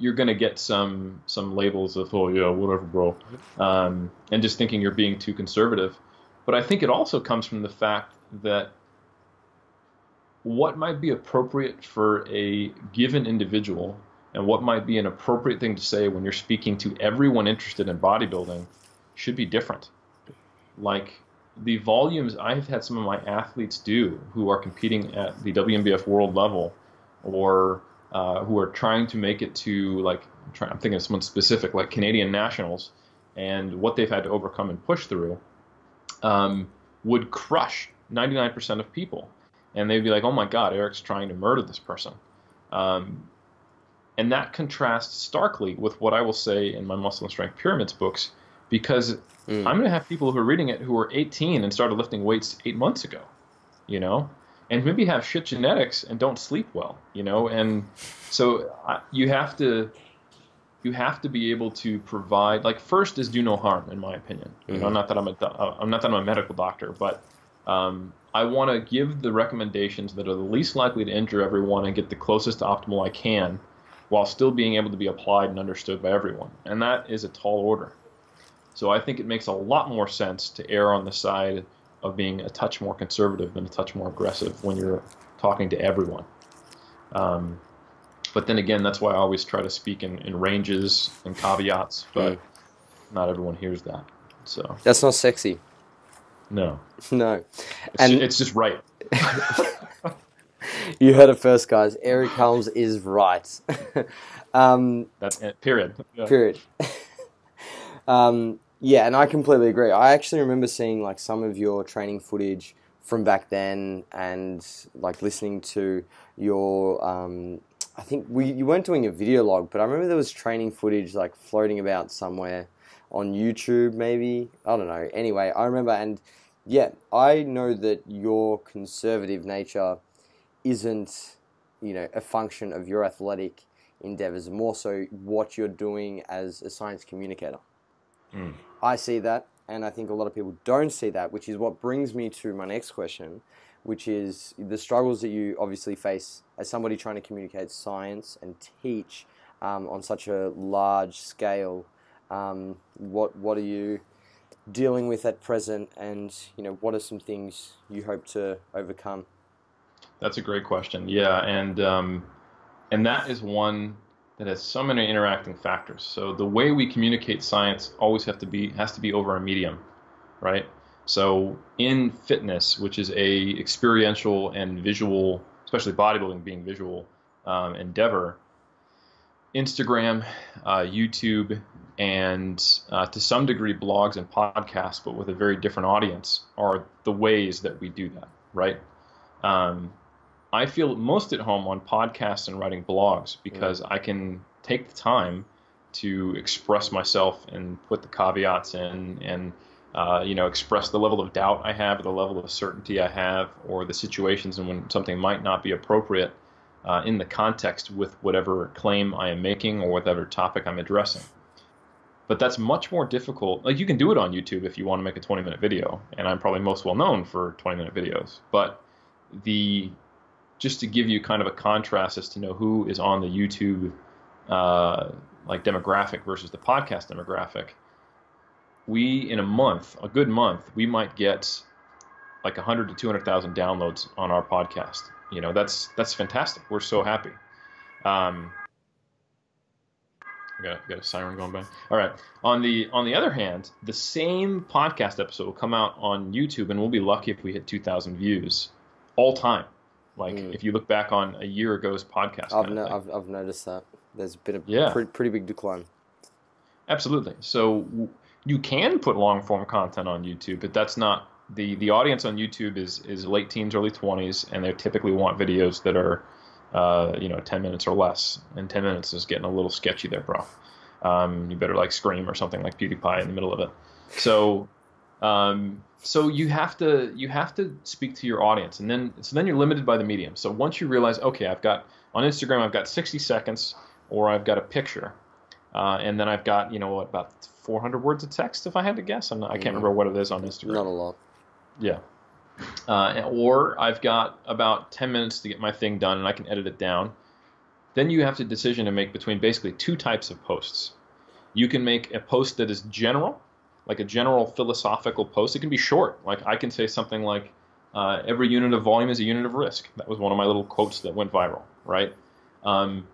B: You're going to get some some labels of oh yeah whatever bro, um, and just thinking you're being too conservative. But I think it also comes from the fact that what might be appropriate for a given individual and what might be an appropriate thing to say when you're speaking to everyone interested in bodybuilding should be different. Like the volumes I've had some of my athletes do who are competing at the WNBF world level or uh, who are trying to make it to like I'm thinking of someone specific like Canadian nationals and what they've had to overcome and push through um, would crush 99% of people. And they'd be like oh my god Eric's trying to murder this person. Um, and that contrasts starkly with what I will say in my Muscle and Strength Pyramids books, because mm. I'm going to have people who are reading it who are 18 and started lifting weights eight months ago, you know, and maybe have shit genetics and don't sleep well, you know, and so I, you have to you have to be able to provide like first is do no harm in my opinion. Mm-hmm. You know, mm-hmm. not that I'm a I'm not that I'm a medical doctor, but um, I want to give the recommendations that are the least likely to injure everyone and get the closest to optimal I can while still being able to be applied and understood by everyone. And that is a tall order. So I think it makes a lot more sense to err on the side of being a touch more conservative and a touch more aggressive when you're talking to everyone. Um, but then again, that's why I always try to speak in, in ranges and caveats, but mm. not everyone hears that. So
A: that's not sexy.
B: No.
A: No.
B: It's,
A: And-
B: it's just right.
A: You heard it first, guys. Eric Helms is right. um,
B: That's it. Period. Yeah.
A: period. um, yeah, and I completely agree. I actually remember seeing like some of your training footage from back then, and like listening to your. Um, I think we you weren't doing a video log, but I remember there was training footage like floating about somewhere on YouTube, maybe. I don't know. Anyway, I remember, and yeah, I know that your conservative nature isn't, you know, a function of your athletic endeavors, more so what you're doing as a science communicator.
B: Mm.
A: I see that, and I think a lot of people don't see that, which is what brings me to my next question, which is the struggles that you obviously face as somebody trying to communicate science and teach um, on such a large scale. Um, what what are you dealing with at present, and you know what are some things you hope to overcome?
B: That's a great question. Yeah, and um, and that is one that has so many interacting factors. So the way we communicate science always have to be has to be over a medium, right? So in fitness, which is a experiential and visual, especially bodybuilding being visual um, endeavor, Instagram, uh, YouTube, and uh, to some degree blogs and podcasts, but with a very different audience, are the ways that we do that, right? Um, I feel most at home on podcasts and writing blogs because I can take the time to express myself and put the caveats in and uh, you know express the level of doubt I have, or the level of certainty I have, or the situations and when something might not be appropriate uh, in the context with whatever claim I am making or whatever topic I'm addressing. But that's much more difficult. Like you can do it on YouTube if you want to make a 20 minute video, and I'm probably most well known for 20 minute videos. But the just to give you kind of a contrast as to know who is on the YouTube uh, like demographic versus the podcast demographic, we in a month, a good month, we might get like 100 to 200,000 downloads on our podcast. You know, that's that's fantastic. We're so happy. Um, I got, got a siren going by. All right. On the on the other hand, the same podcast episode will come out on YouTube, and we'll be lucky if we hit 2,000 views all time. Like
A: Mm.
B: if you look back on a year ago's podcast.
A: I've, no. I've, I've noticed that there's been a
B: Yeah.
A: pretty, pretty big decline.
B: Absolutely. So w- you can put long form content on YouTube, but that's not the the audience on YouTube is is late teens, early twenties, and they typically want videos that are, uh, you know, ten minutes or less. And ten minutes is getting a little sketchy there, bro. Um, you better like scream or something like PewDiePie in the middle of it. So, um, so you have to you have to speak to your audience, and then so then you're limited by the medium. So once you realize, okay, I've got on Instagram, I've got 60 seconds, or I've got a picture. Uh, and then I've got, you know, what, about 400 words of text, if I had to guess. I'm not, I can't
A: Mhm.
B: remember what it is on Instagram.
A: Not a lot.
B: Yeah. Uh, or I've got about 10 minutes to get my thing done and I can edit it down. Then you have to decision to make between basically two types of posts. You can make a post that is general, like a general philosophical post. It can be short. Like I can say something like, uh, every unit of volume is a unit of risk. That was one of my little quotes that went viral, right? Um,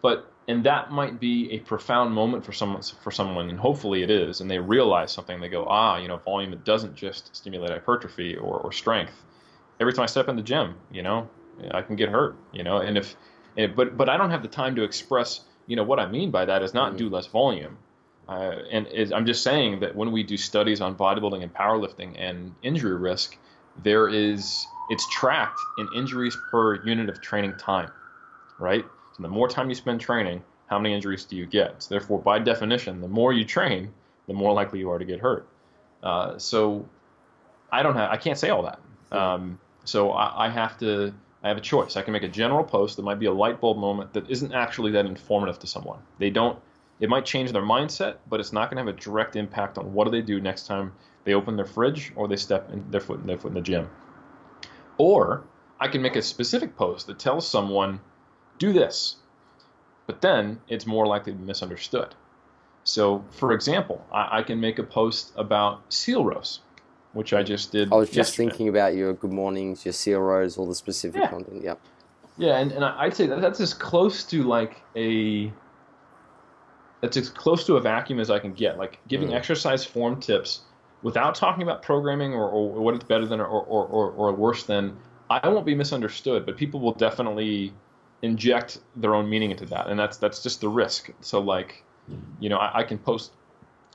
B: but and that might be a profound moment for someone for someone and hopefully it is and they realize something they go ah you know volume it doesn't just stimulate hypertrophy or, or strength every time i step in the gym you know i can get hurt you know and if and, but but i don't have the time to express you know what i mean by that is not
A: Mhm.
B: do less volume uh, and is, i'm just saying that when we do studies on bodybuilding and powerlifting and injury risk there is it's tracked in injuries per unit of training time right so the more time you spend training, how many injuries do you get? So therefore, by definition, the more you train, the more likely you are to get hurt. Uh, so I don't have, I can't say all that. Um, so I, I have to, I have a choice. I can make a general post that might be a light bulb moment that isn't actually that informative to someone. They don't, it might change their mindset, but it's not going to have a direct impact on what do they do next time they open their fridge or they step in their foot in their foot in the gym. Or I can make a specific post that tells someone do this. But then it's more likely to be misunderstood. So, for example, I, I can make a post about seal rows, which I just did.
A: I was just
B: yesterday.
A: thinking about your good mornings, your seal rows, all the specific
B: Yeah.
A: content. Yep.
B: Yeah, and, and I'd say that that's as close to like a that's as close to a vacuum as I can get. Like giving
A: Mm.
B: exercise form tips without talking about programming or, or what it's better than or, or, or, or worse than, I won't be misunderstood, but people will definitely inject their own meaning into that, and that's that's just the risk. So like, you know, I, I can post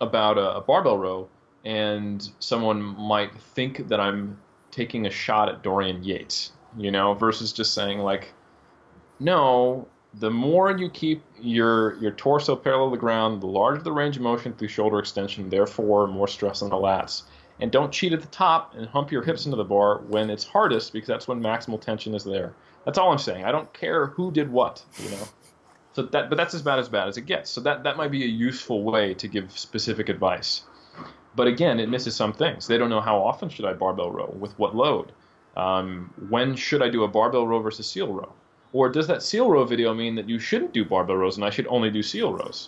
B: about a, a, barbell row, and someone might think that I'm taking a shot at Dorian Yates, you know, versus just saying like, no, the more you keep your your torso parallel to the ground, the larger the range of motion through shoulder extension, therefore more stress on the lats. And don't cheat at the top and hump your hips into the bar when it's hardest because that's when maximal tension is there. That's all I'm saying. I don't care who did what, you know. So that, but that's as bad as bad as it gets. So that that might be a useful way to give specific advice. But again, it misses some things. They don't know how often should I barbell row with what load. Um, when should I do a barbell row versus seal row? Or does that seal row video mean that you shouldn't do barbell rows and I should only do seal rows?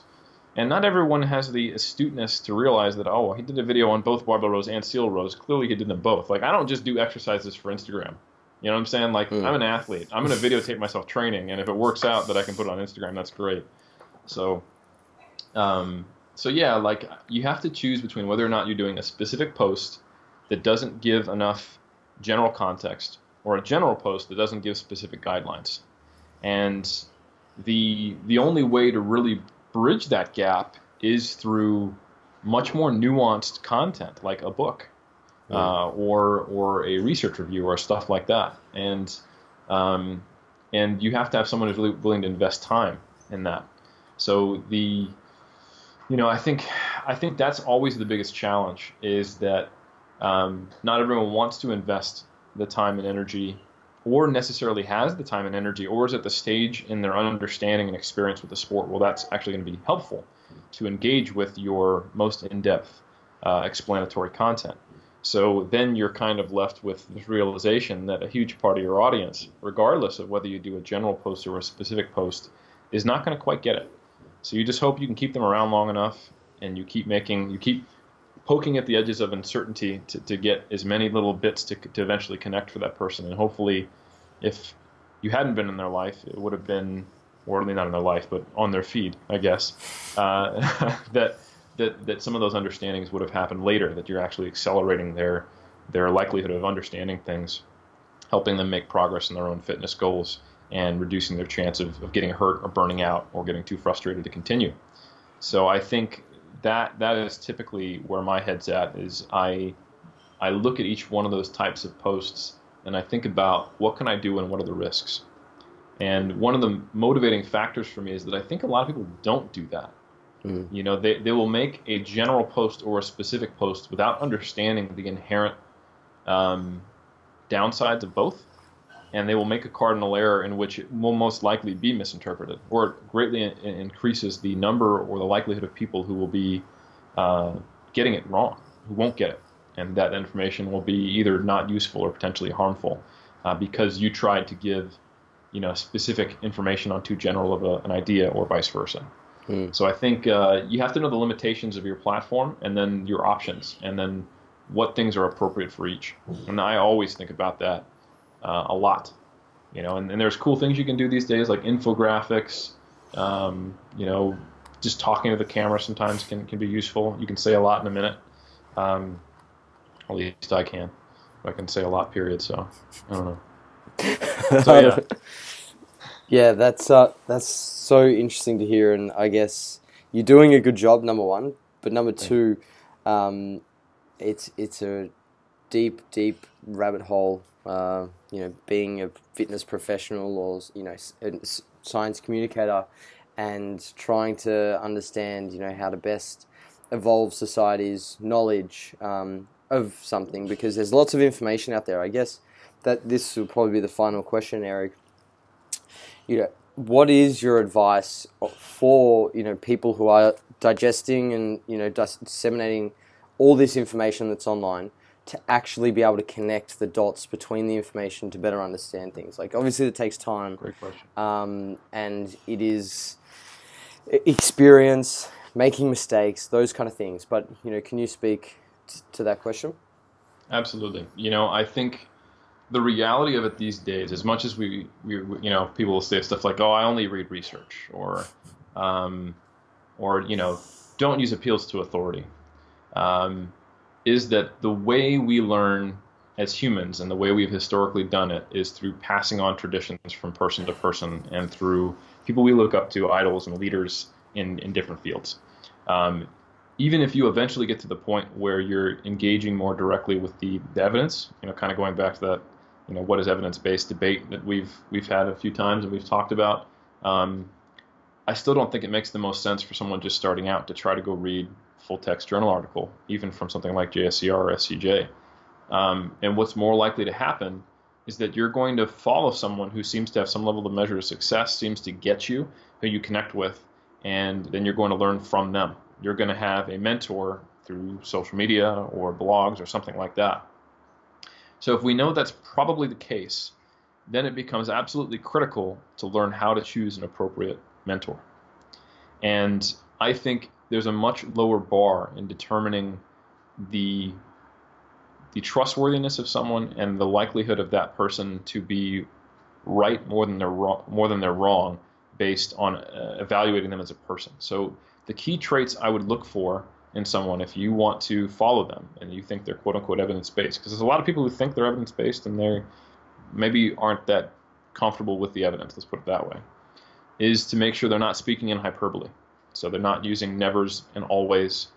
B: And not everyone has the astuteness to realize that, oh, he did a video on both barbell rows and seal rows. Clearly, he did them both. Like, I don't just do exercises for Instagram. You know what I'm saying? Like, mm. I'm an athlete. I'm going to videotape myself training, and if it works out that I can put it on Instagram, that's great. So, um, so yeah, like you have to choose between whether or not you're doing a specific post that doesn't give enough general context or a general post that doesn't give specific guidelines. And the the only way to really bridge that gap is through much more nuanced content, like a book, uh, or or a research review or stuff like that. And um, and you have to have someone who's really willing to invest time in that. So the you know I think I think that's always the biggest challenge is that um, not everyone wants to invest the time and energy or necessarily has the time and energy or is at the stage in their understanding and experience with the sport well that's actually going to be helpful to engage with your most in-depth uh, explanatory content. So then you're kind of left with this realization that a huge part of your audience regardless of whether you do a general post or a specific post is not going to quite get it. So you just hope you can keep them around long enough and you keep making you keep poking at the edges of uncertainty to, to get as many little bits to, to eventually connect for that person. And hopefully, if you hadn't been in their life, it would have been, or not in their life, but on their feed, I guess, uh, that that that some of those understandings would have happened later. That you're actually accelerating their their likelihood of understanding things, helping them make progress in their own fitness goals, and reducing their chance of, of getting hurt or burning out or getting too frustrated to continue. So I think that that is typically where my head's at. Is I I look at each one of those types of posts and I think about what can I do and what are the risks. And one of the motivating factors for me is that I think a lot of people don't do that. Mm-hmm. You know, they, they will make a general post or a specific post without understanding the inherent um, downsides of both and they will make a cardinal error in which it will most likely be misinterpreted, or it greatly in- increases the number or the likelihood of people who will be uh, getting it wrong, who won't get it, and that information will be either not useful or potentially harmful uh, because you tried to give, you know, specific information on too general of a, an idea, or vice versa. Hmm. So I think uh, you have to know the limitations of your platform, and then your options, and then what things are appropriate for each. And I always think about that uh, a lot. You know, and, and, there's cool things you can do these days like infographics. Um, you know, just talking to the camera sometimes can, can be useful. You can say a lot in a minute. Um, at least I can. I can say a lot. Period. So I don't know.
A: So yeah. yeah, that's uh, that's so interesting to hear, and I guess you're doing a good job. Number one, but number two, um, it's it's a deep, deep rabbit hole uh, you know, being a fitness professional or you know, science communicator, and trying to understand, you know, how to best evolve society's knowledge um, of something because there's lots of information out there. I guess that this will probably be the final question, Eric. You know, what is your advice for you know people who are digesting and you know disseminating all this information that's online? To actually be able to connect the dots between the information to better understand things. Like obviously it takes time.
B: Great question.
A: Um, and it is experience, making mistakes, those kind of things. But you know, can you speak t- to that question?
B: Absolutely. You know, I think the reality of it these days, as much as we, we you know, people will say stuff like, "Oh, I only read research," or, um, or you know, don't use appeals to authority. Um, is that the way we learn as humans and the way we've historically done it is through passing on traditions from person to person and through people we look up to, idols and leaders in, in different fields. Um, even if you eventually get to the point where you're engaging more directly with the, the evidence, you know, kind of going back to that, you know, what is evidence-based debate that we've we've had a few times and we've talked about. Um, I still don't think it makes the most sense for someone just starting out to try to go read full text journal article, even from something like JSCR or SCJ. Um, and what's more likely to happen is that you're going to follow someone who seems to have some level of measure of success, seems to get you, who you connect with, and then you're going to learn from them. You're going to have a mentor through social media or blogs or something like that. So if we know that's probably the case, then it becomes absolutely critical to learn how to choose an appropriate mentor. And I think there's a much lower bar in determining the the trustworthiness of someone and the likelihood of that person to be right more than they're wrong, more than they're wrong based on uh, evaluating them as a person. So the key traits I would look for in someone if you want to follow them and you think they're quote unquote evidence based because there's a lot of people who think they're evidence based and they maybe aren't that comfortable with the evidence let's put it that way is to make sure they're not speaking in hyperbole so they're not using nevers and always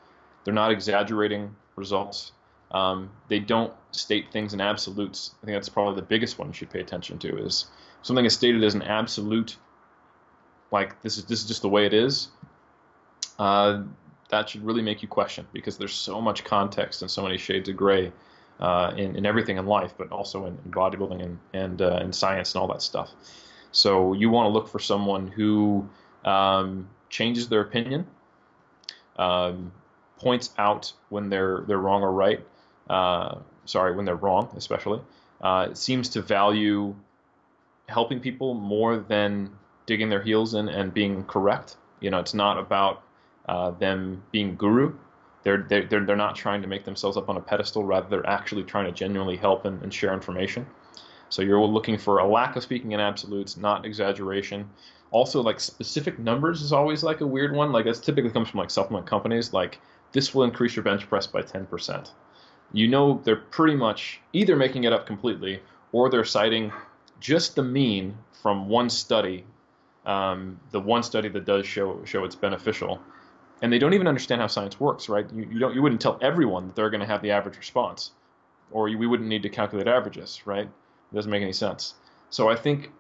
B: they're not exaggerating results. Um, they don't state things in absolutes. I think that's probably the biggest one you should pay attention to is something is stated as an absolute like this is this is just the way it is. Uh, that should really make you question because there's so much context and so many shades of gray uh, in, in everything in life, but also in, in bodybuilding and and uh, in science and all that stuff. So you want to look for someone who um, changes their opinion, um, points out when they're they're wrong or right. Uh, sorry, when they're wrong, especially. Uh, seems to value helping people more than digging their heels in and being correct. You know, it's not about uh, them being guru. They're, they're, they're not trying to make themselves up on a pedestal, rather, they're actually trying to genuinely help and, and share information. So you're looking for a lack of speaking in absolutes, not exaggeration. Also, like specific numbers is always like a weird one. Like that typically comes from like supplement companies. Like this will increase your bench press by 10%. You know they're pretty much either making it up completely or they're citing just the mean from one study, um, the one study that does show show it's beneficial, and they don't even understand how science works, right? You, you don't you wouldn't tell everyone that they're going to have the average response, or you, we wouldn't need to calculate averages, right? It doesn't make any sense. So I think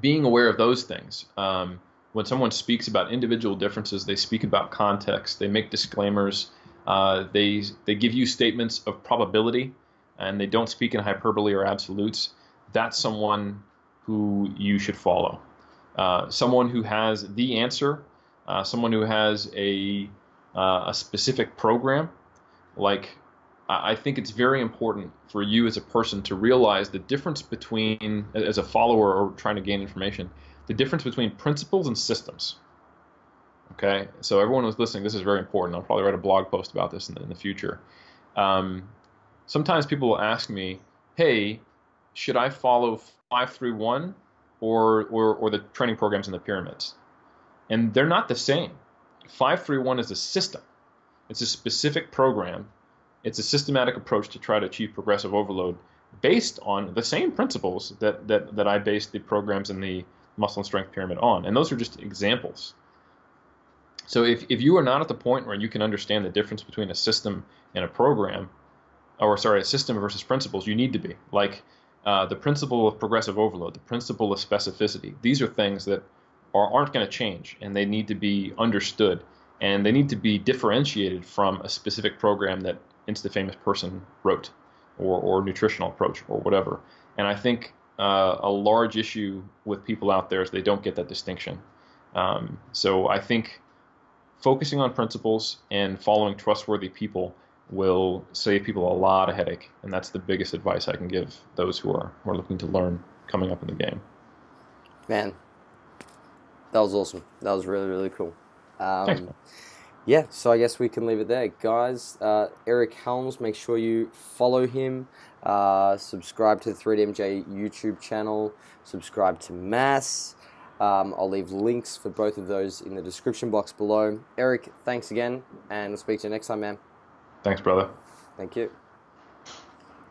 B: being aware of those things. Um, when someone speaks about individual differences, they speak about context. They make disclaimers. Uh, they they give you statements of probability, and they don't speak in hyperbole or absolutes. That's someone who you should follow. Uh, someone who has the answer uh, someone who has a uh, a specific program, like I think it's very important for you as a person to realize the difference between, as a follower or trying to gain information, the difference between principles and systems. Okay, so everyone who's listening, this is very important. I'll probably write a blog post about this in the, in the future. Um, sometimes people will ask me, "Hey, should I follow 531 or, or or the training programs in the pyramids?" and they're not the same. 531 is a system. It's a specific program. It's a systematic approach to try to achieve progressive overload based on the same principles that, that, that I based the programs in the muscle and strength pyramid on. And those are just examples. So if, if you are not at the point where you can understand the difference between a system and a program, or sorry, a system versus principles, you need to be. Like uh, the principle of progressive overload, the principle of specificity. These are things that are, aren't going to change, and they need to be understood, and they need to be differentiated from a specific program that Insta famous person wrote, or, or nutritional approach, or whatever. And I think uh, a large issue with people out there is they don't get that distinction. Um, so I think focusing on principles and following trustworthy people will save people a lot of headache, and that's the biggest advice I can give those who are who are looking to learn coming up in the game.
A: Man, that was awesome. That was really really cool. Um, yeah, so I guess we can leave it there, guys. Uh, Eric Helms, make sure you follow him. Uh, subscribe to the 3DMJ YouTube channel. Subscribe to Mass. Um, I'll leave links for both of those in the description box below. Eric, thanks again, and I'll speak to you next time, man.
B: Thanks, brother.
A: Thank you.